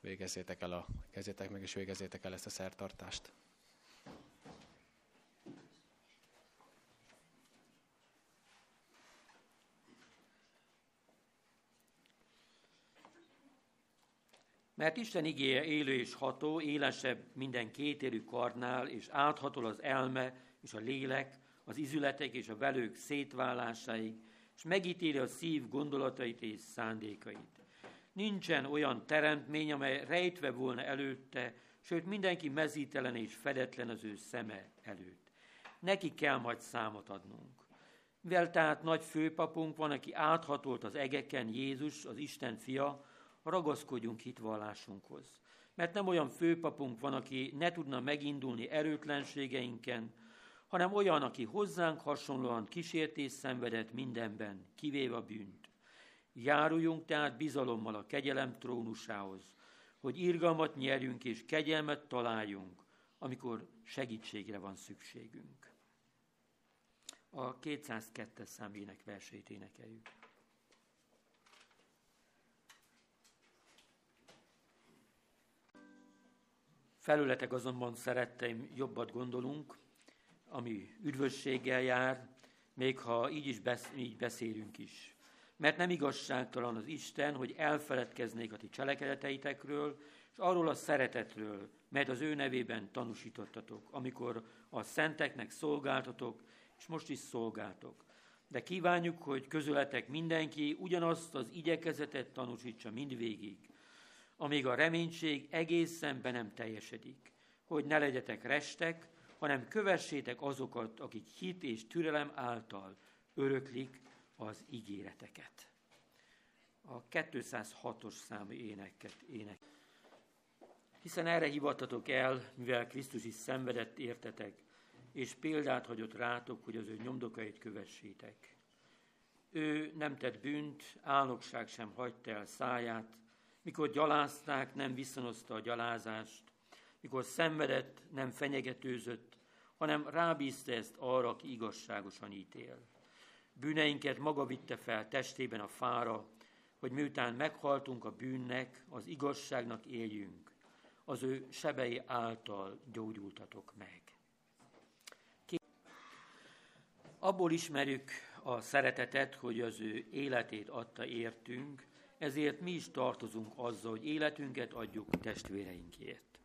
végezzétek el a, kezdjétek meg és végezzétek el ezt a szertartást. Mert Isten igéje élő és ható, élesebb minden kétérű karnál, és áthatol az elme és a lélek, az izületek és a velők szétválásáig, és megítéli a szív gondolatait és szándékait. Nincsen olyan teremtmény, amely rejtve volna előtte, sőt mindenki mezítelen és fedetlen az ő szeme előtt. Neki kell majd számot adnunk. Mivel tehát nagy főpapunk van, aki áthatolt az egeken, Jézus, az Isten fia, ragaszkodjunk hitvallásunkhoz. Mert nem olyan főpapunk van, aki ne tudna megindulni erőtlenségeinken, hanem olyan, aki hozzánk hasonlóan kísértés szenvedett mindenben, kivéve a bűnt. Járuljunk tehát bizalommal a kegyelem trónusához, hogy irgalmat nyerjünk és kegyelmet találjunk, amikor segítségre van szükségünk. A 202-es szám versét énekeljük. Felületek azonban szeretteim jobbat gondolunk, ami üdvösséggel jár, még ha így is besz, így beszélünk is. Mert nem igazságtalan az Isten, hogy elfeledkeznék a ti cselekedeteitekről, és arról a szeretetről, mert az ő nevében tanúsítottatok, amikor a szenteknek szolgáltatok, és most is szolgáltok. De kívánjuk, hogy közületek mindenki ugyanazt az igyekezetet tanúsítsa mindvégig, amíg a reménység egészen be nem teljesedik, hogy ne legyetek restek, hanem kövessétek azokat, akik hit és türelem által öröklik az ígéreteket. A 206-os számú éneket ének. Hiszen erre hivatatok el, mivel Krisztus is szenvedett értetek, és példát hagyott rátok, hogy az ő nyomdokait kövessétek. Ő nem tett bűnt, álnokság sem hagyta el száját, mikor gyalázták, nem viszonozta a gyalázást, mikor szenvedett, nem fenyegetőzött, hanem rábízta ezt arra, aki igazságosan ítél. Bűneinket maga vitte fel testében a fára, hogy miután meghaltunk a bűnnek, az igazságnak éljünk. Az ő sebei által gyógyultatok meg. Abból ismerjük a szeretetet, hogy az ő életét adta értünk, ezért mi is tartozunk azzal, hogy életünket adjuk testvéreinkért.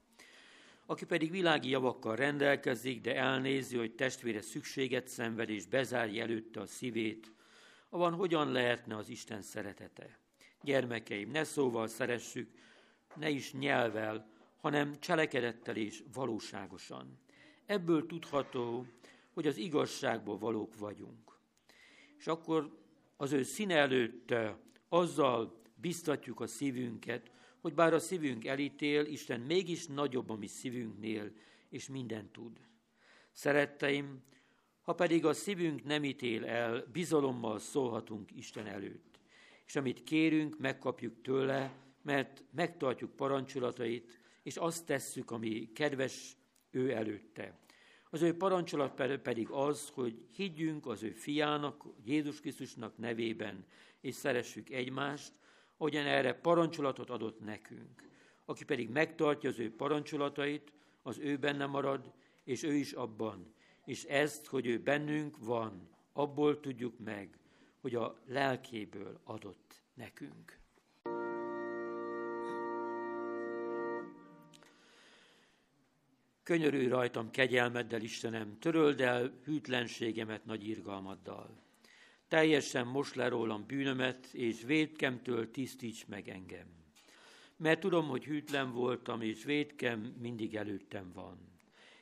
Aki pedig világi javakkal rendelkezik, de elnézi, hogy testvére szükséget szenved és bezárja előtte a szívét, avan hogyan lehetne az Isten szeretete? Gyermekeim, ne szóval szeressük, ne is nyelvel, hanem cselekedettel és valóságosan. Ebből tudható, hogy az igazságból valók vagyunk. És akkor az ő színe előtt azzal biztatjuk a szívünket, hogy bár a szívünk elítél, Isten mégis nagyobb a mi szívünknél, és mindent tud. Szeretteim, ha pedig a szívünk nem ítél el, bizalommal szólhatunk Isten előtt. És amit kérünk, megkapjuk tőle, mert megtartjuk parancsolatait, és azt tesszük, ami kedves ő előtte. Az ő parancsolat pedig az, hogy higgyünk az ő fiának, Jézus Krisztusnak nevében, és szeressük egymást, ahogyan erre parancsolatot adott nekünk. Aki pedig megtartja az ő parancsolatait, az ő benne marad, és ő is abban. És ezt, hogy ő bennünk van, abból tudjuk meg, hogy a lelkéből adott nekünk. Könyörülj rajtam kegyelmeddel, Istenem, töröld el hűtlenségemet nagy irgalmaddal. Teljesen most le rólam bűnömet, és védkemtől tisztíts meg engem. Mert tudom, hogy hűtlen voltam, és védkem mindig előttem van.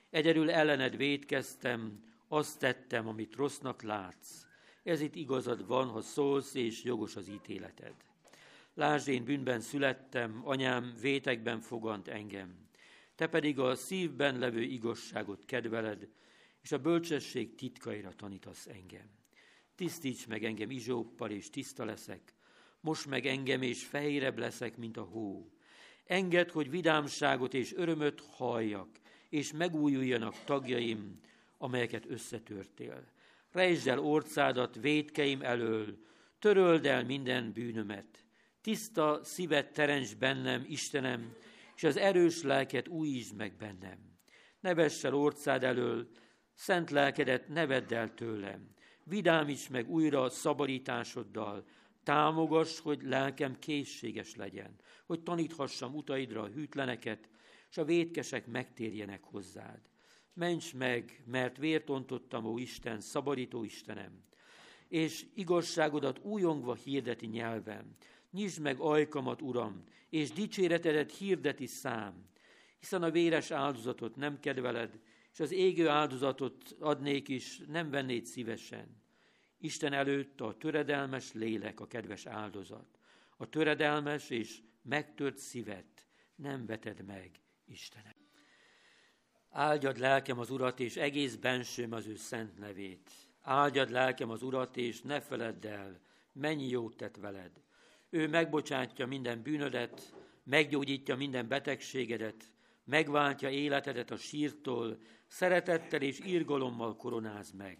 Egyedül ellened védkeztem, azt tettem, amit rossznak látsz. Ez itt igazad van, ha szólsz, és jogos az ítéleted. Lásd, én bűnben születtem, anyám vétekben fogant engem te pedig a szívben levő igazságot kedveled, és a bölcsesség titkaira tanítasz engem. Tisztíts meg engem izsóppal, és tiszta leszek, most meg engem, és fehérebb leszek, mint a hó. Engedd, hogy vidámságot és örömöt halljak, és megújuljanak tagjaim, amelyeket összetörtél. Rejtsd el orcádat védkeim elől, töröld el minden bűnömet. Tiszta szívet teremts bennem, Istenem, és az erős lelket újítsd meg bennem. Ne el orcád elől, szent lelkedet ne el tőlem. Vidámíts meg újra a szabadításoddal, támogass, hogy lelkem készséges legyen, hogy taníthassam utaidra a hűtleneket, és a védkesek megtérjenek hozzád. Ments meg, mert vért ontottam, ó Isten, szabadító Istenem, és igazságodat újongva hirdeti nyelvem. Nyisd meg ajkamat, Uram, és dicséretedet hirdeti szám, hiszen a véres áldozatot nem kedveled, és az égő áldozatot adnék is, nem vennéd szívesen. Isten előtt a töredelmes lélek a kedves áldozat. A töredelmes és megtört szívet nem veted meg, Istenem. Áldjad lelkem az Urat, és egész bensőm az ő szent nevét. Áldjad lelkem az Urat, és ne feledd el, mennyi jót tett veled. Ő megbocsátja minden bűnödet, meggyógyítja minden betegségedet, megváltja életedet a sírtól, szeretettel és írgalommal koronáz meg.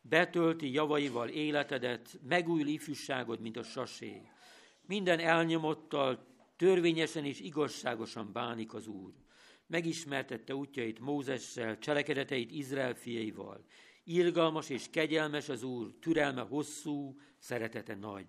Betölti javaival életedet, megújul ifjúságod, mint a sasé. Minden elnyomottal törvényesen és igazságosan bánik az Úr. Megismertette útjait Mózessel, cselekedeteit Izrael fiaival. Irgalmas és kegyelmes az Úr, türelme hosszú, szeretete nagy.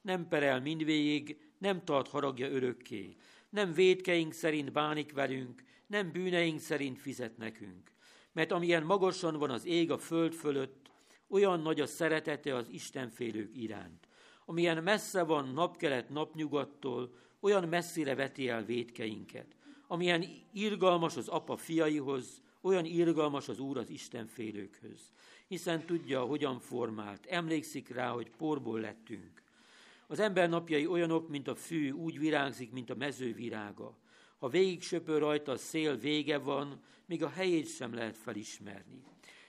Nem perel mindvégig, nem tart haragja örökké. Nem védkeink szerint bánik velünk, nem bűneink szerint fizet nekünk. Mert amilyen magasan van az ég a föld fölött, olyan nagy a szeretete az Istenfélők iránt. Amilyen messze van napkelet napnyugattól, olyan messzire veti el védkeinket. Amilyen irgalmas az apa fiaihoz, olyan irgalmas az Úr az Istenfélőkhöz. Hiszen tudja, hogyan formált, emlékszik rá, hogy porból lettünk. Az ember napjai olyanok, mint a fű, úgy virágzik, mint a mező virága. Ha végig söpör rajta a szél, vége van, még a helyét sem lehet felismerni.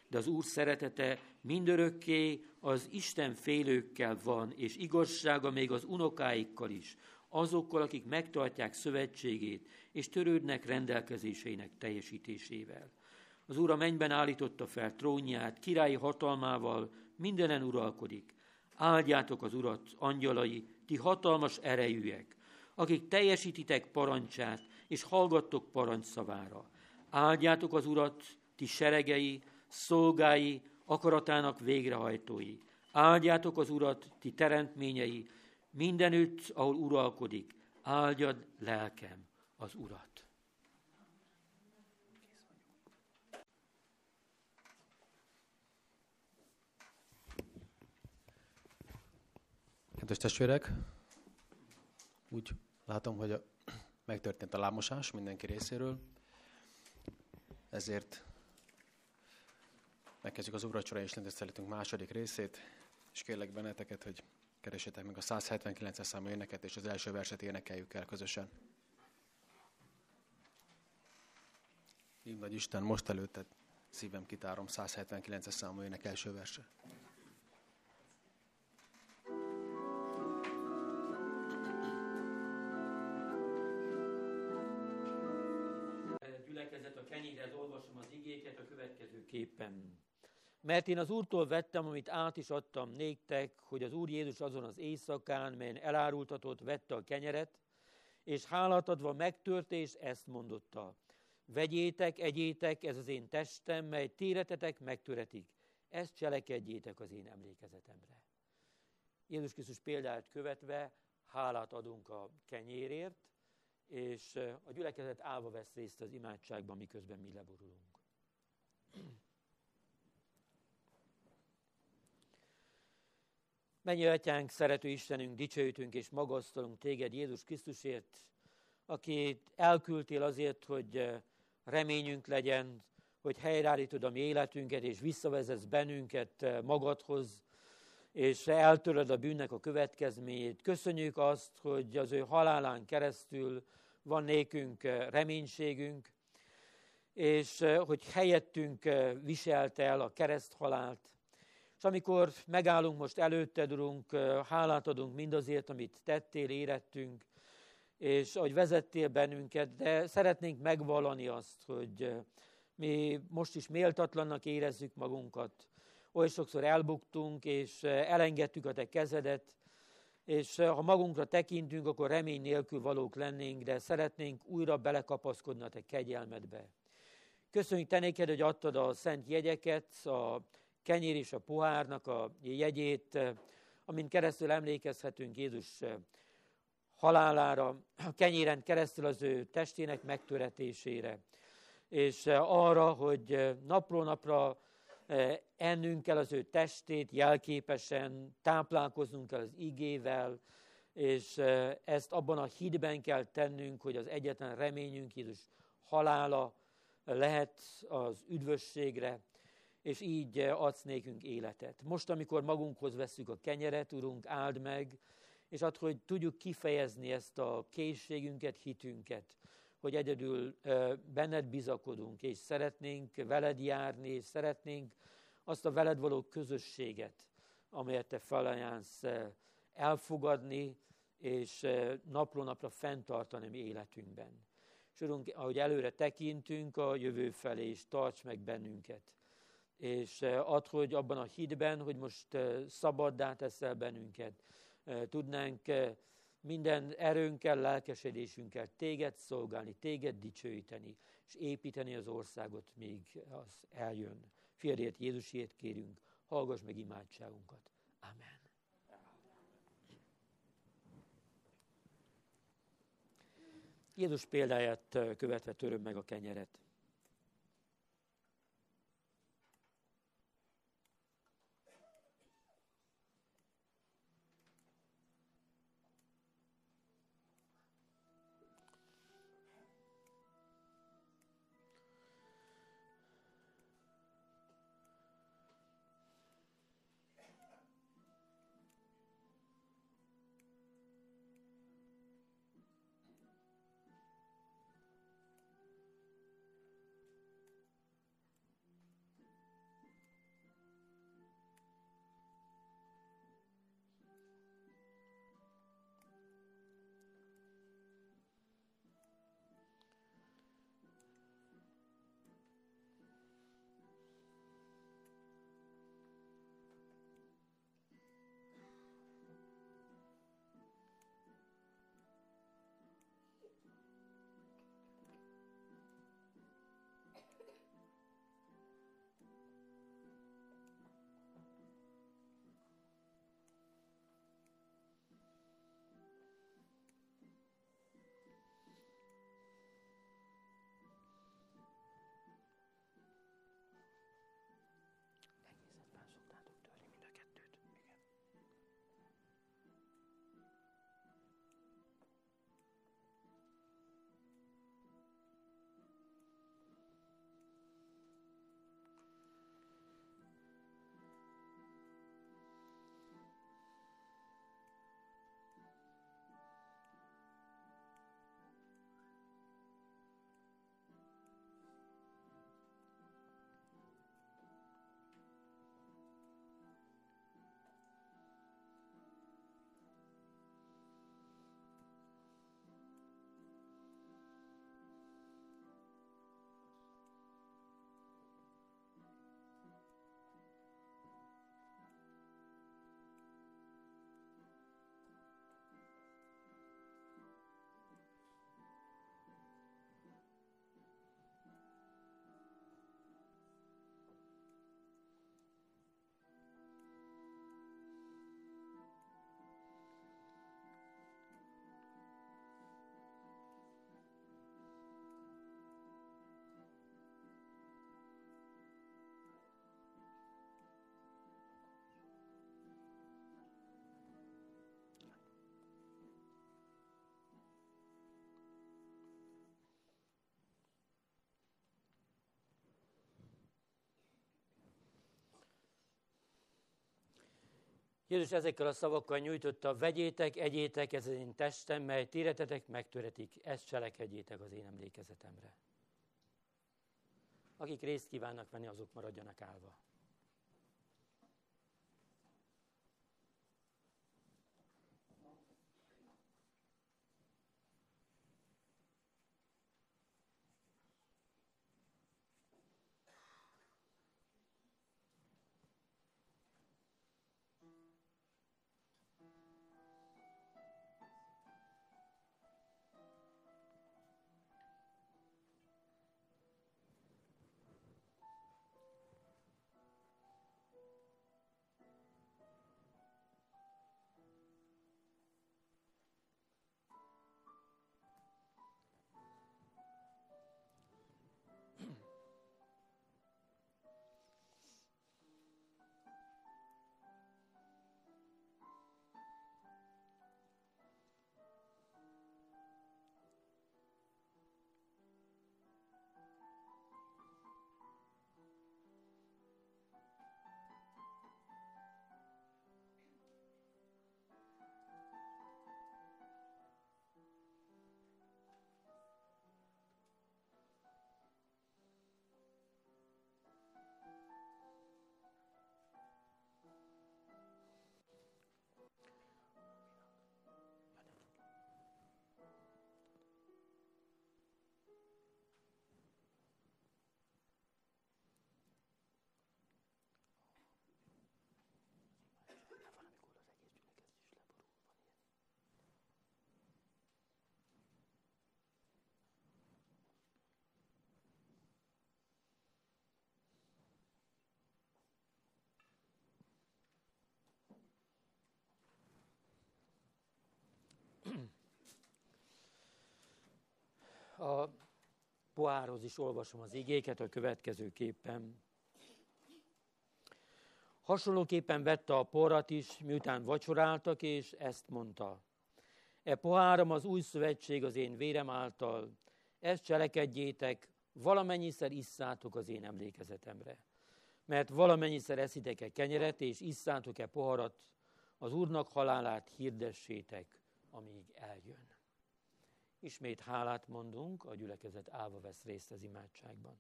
De az Úr szeretete mindörökké az Isten félőkkel van, és igazsága még az unokáikkal is, azokkal, akik megtartják szövetségét, és törődnek rendelkezéseinek teljesítésével. Az Úr a mennyben állította fel trónját, királyi hatalmával, mindenen uralkodik. Áldjátok az Urat, angyalai, ti hatalmas erejűek, akik teljesítitek parancsát, és hallgattok parancsszavára. Áldjátok az Urat, ti seregei, szolgái, akaratának végrehajtói. Áldjátok az Urat, ti teremtményei, mindenütt, ahol uralkodik. Áldjad lelkem az Urat. Kedves testvérek, úgy látom, hogy a, megtörtént a lámosás mindenki részéről, ezért megkezdjük az Uracsora és Lendeszteletünk második részét, és kérlek benneteket, hogy keresétek meg a 179-es számú éneket, és az első verset énekeljük el közösen. Így nagy Isten, most előtted szívem kitárom 179-es számú ének első verse. Képen. Mert én az Úrtól vettem, amit át is adtam néktek, hogy az Úr Jézus azon az éjszakán, melyen elárultatott, vette a kenyeret, és hálát adva megtörte, és ezt mondotta. Vegyétek, egyétek, ez az én testem, mely téretetek megtöretik. Ezt cselekedjétek az én emlékezetemre. Jézus Krisztus példát követve hálát adunk a kenyérért, és a gyülekezet állva vesz részt az imádságban, miközben mi leborulunk. Mennyi atyánk, szerető Istenünk, dicsőítünk és magasztalunk téged Jézus Krisztusért, akit elküldtél azért, hogy reményünk legyen, hogy helyreállítod a mi életünket, és visszavezetsz bennünket magadhoz, és eltöröd a bűnnek a következményét. Köszönjük azt, hogy az ő halálán keresztül van nékünk reménységünk, és hogy helyettünk viselte el a kereszthalált, és amikor megállunk most előtted, Urunk, hálát adunk mindazért, amit tettél, érettünk, és ahogy vezettél bennünket, de szeretnénk megvallani azt, hogy mi most is méltatlannak érezzük magunkat. Oly sokszor elbuktunk, és elengedtük a te kezedet, és ha magunkra tekintünk, akkor remény nélkül valók lennénk, de szeretnénk újra belekapaszkodni a te kegyelmedbe. Köszönjük te néked, hogy adtad a szent jegyeket, a kenyér és a pohárnak a jegyét, amin keresztül emlékezhetünk Jézus halálára, a kenyéren keresztül az ő testének megtöretésére, és arra, hogy napról napra ennünk kell az ő testét jelképesen, táplálkoznunk kell az igével, és ezt abban a hídben kell tennünk, hogy az egyetlen reményünk Jézus halála lehet az üdvösségre, és így adsz nékünk életet. Most, amikor magunkhoz veszük a kenyeret, Urunk, áld meg, és ad, hogy tudjuk kifejezni ezt a készségünket, hitünket, hogy egyedül benned bizakodunk, és szeretnénk veled járni, és szeretnénk azt a veled való közösséget, amelyet te felajánlsz elfogadni, és napról napra fenntartani mi életünkben. És Urunk, ahogy előre tekintünk a jövő felé, és tarts meg bennünket. És ad, hogy abban a hitben, hogy most szabaddá teszel bennünket, tudnánk minden erőnkkel, lelkesedésünkkel téged szolgálni, téged dicsőíteni, és építeni az országot, míg az eljön. Fiadért Jézusért kérünk, hallgass meg imádságunkat. Amen. Jézus példáját követve töröm meg a kenyeret. Jézus ezekkel a szavakkal nyújtotta, vegyétek, egyétek, ez az én testem, mely téretetek megtöretik, ezt cselekedjétek az én emlékezetemre. Akik részt kívánnak venni, azok maradjanak állva. A pohárhoz is olvasom az igéket a következőképpen. Hasonlóképpen vette a porrat is, miután vacsoráltak, és ezt mondta. E poháram az új szövetség az én vérem által, ezt cselekedjétek, valamennyiszer isszátok az én emlékezetemre. Mert valamennyiszer eszitek-e kenyeret, és isszátok-e poharat, az Úrnak halálát hirdessétek, amíg eljön. Ismét hálát mondunk, a gyülekezet állva vesz részt az imádságban.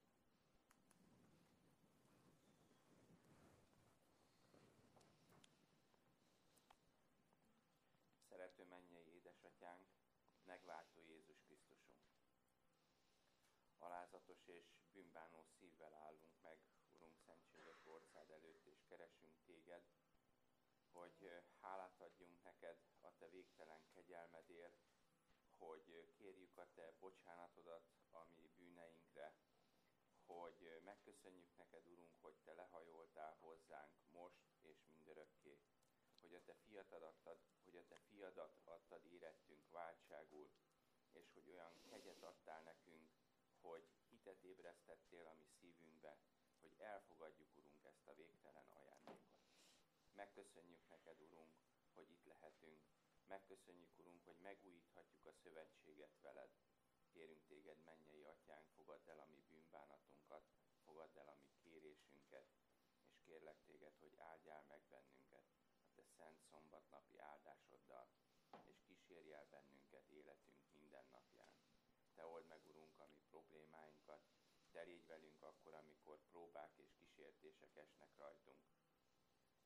alázatos és bűnbánó szívvel állunk meg, Urunk, szentséges orszád előtt, és keresünk téged, hogy hálát adjunk neked a te végtelen kegyelmedért, hogy kérjük a te bocsánatodat a mi bűneinkre, hogy megköszönjük neked, Urunk, hogy te lehajoltál hozzánk most és mindörökké, hogy a te fiadat adtad, hogy a te fiadat adtad érettünk váltságul, és hogy olyan kegyet adtál nekünk, hogy hitet ébresztettél a mi szívünkbe, hogy elfogadjuk, Urunk, ezt a végtelen ajándékot. Megköszönjük neked, Urunk, hogy itt lehetünk. Megköszönjük, Urunk, hogy megújíthatjuk a szövetséget veled. Kérünk téged, mennyei atyánk, fogadd el a mi bűnbánatunkat, fogadd el a mi kérésünket, és kérlek téged, hogy áldjál meg bennünket a te szent szombatnapi áldásoddal, és kísérj el bennünket életünk minden napján. Te old meg, Urunk, a mi problémáinkat, te légy velünk akkor, amikor próbák és kísértések esnek rajtunk.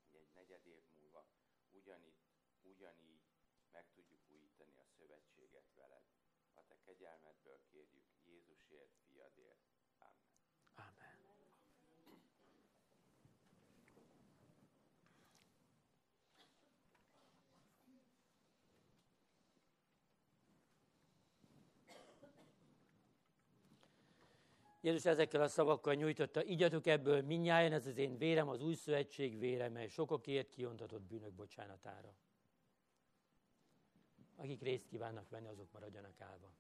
Hogy egy negyed év múlva ugyanitt, ugyanígy meg tudjuk újítani a szövetséget veled. A te kegyelmedből kérjük Jézusért, fiadért. Amen. Amen. Jézus ezekkel a szavakkal nyújtotta, igyatok ebből minnyáján, ez az én vérem, az új szövetség vére, mely sokokért kiontatott bűnök bocsánatára. Akik részt kívánnak venni, azok maradjanak állva.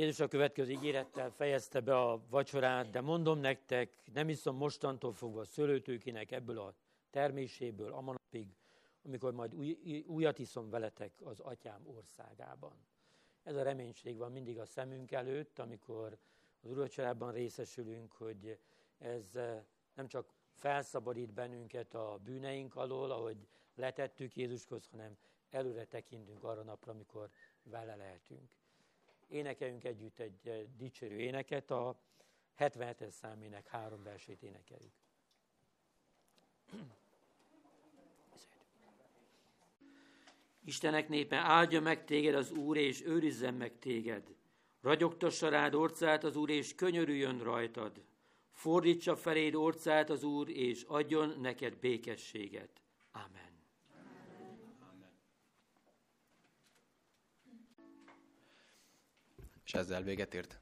Jézus a következő ígérettel fejezte be a vacsorát, de mondom nektek, nem iszom mostantól fogva szőlőtőkének ebből a terméséből, a napig, amikor majd új, újat iszom veletek az atyám országában. Ez a reménység van mindig a szemünk előtt, amikor az uracsorában részesülünk, hogy ez eh, nem csak felszabadít bennünket a bűneink alól, ahogy letettük Jézushoz, hanem előre tekintünk arra napra, amikor vele lehetünk. Énekeljünk együtt egy dicsérő éneket, a 77-es számének három versét énekeljük. Istenek népe, áldja meg téged az Úr, és őrizzen meg téged. Ragyogtassa rád orcát az Úr, és könyörüljön rajtad. Fordítsa feléd orcát az Úr, és adjon neked békességet. És ezzel véget ért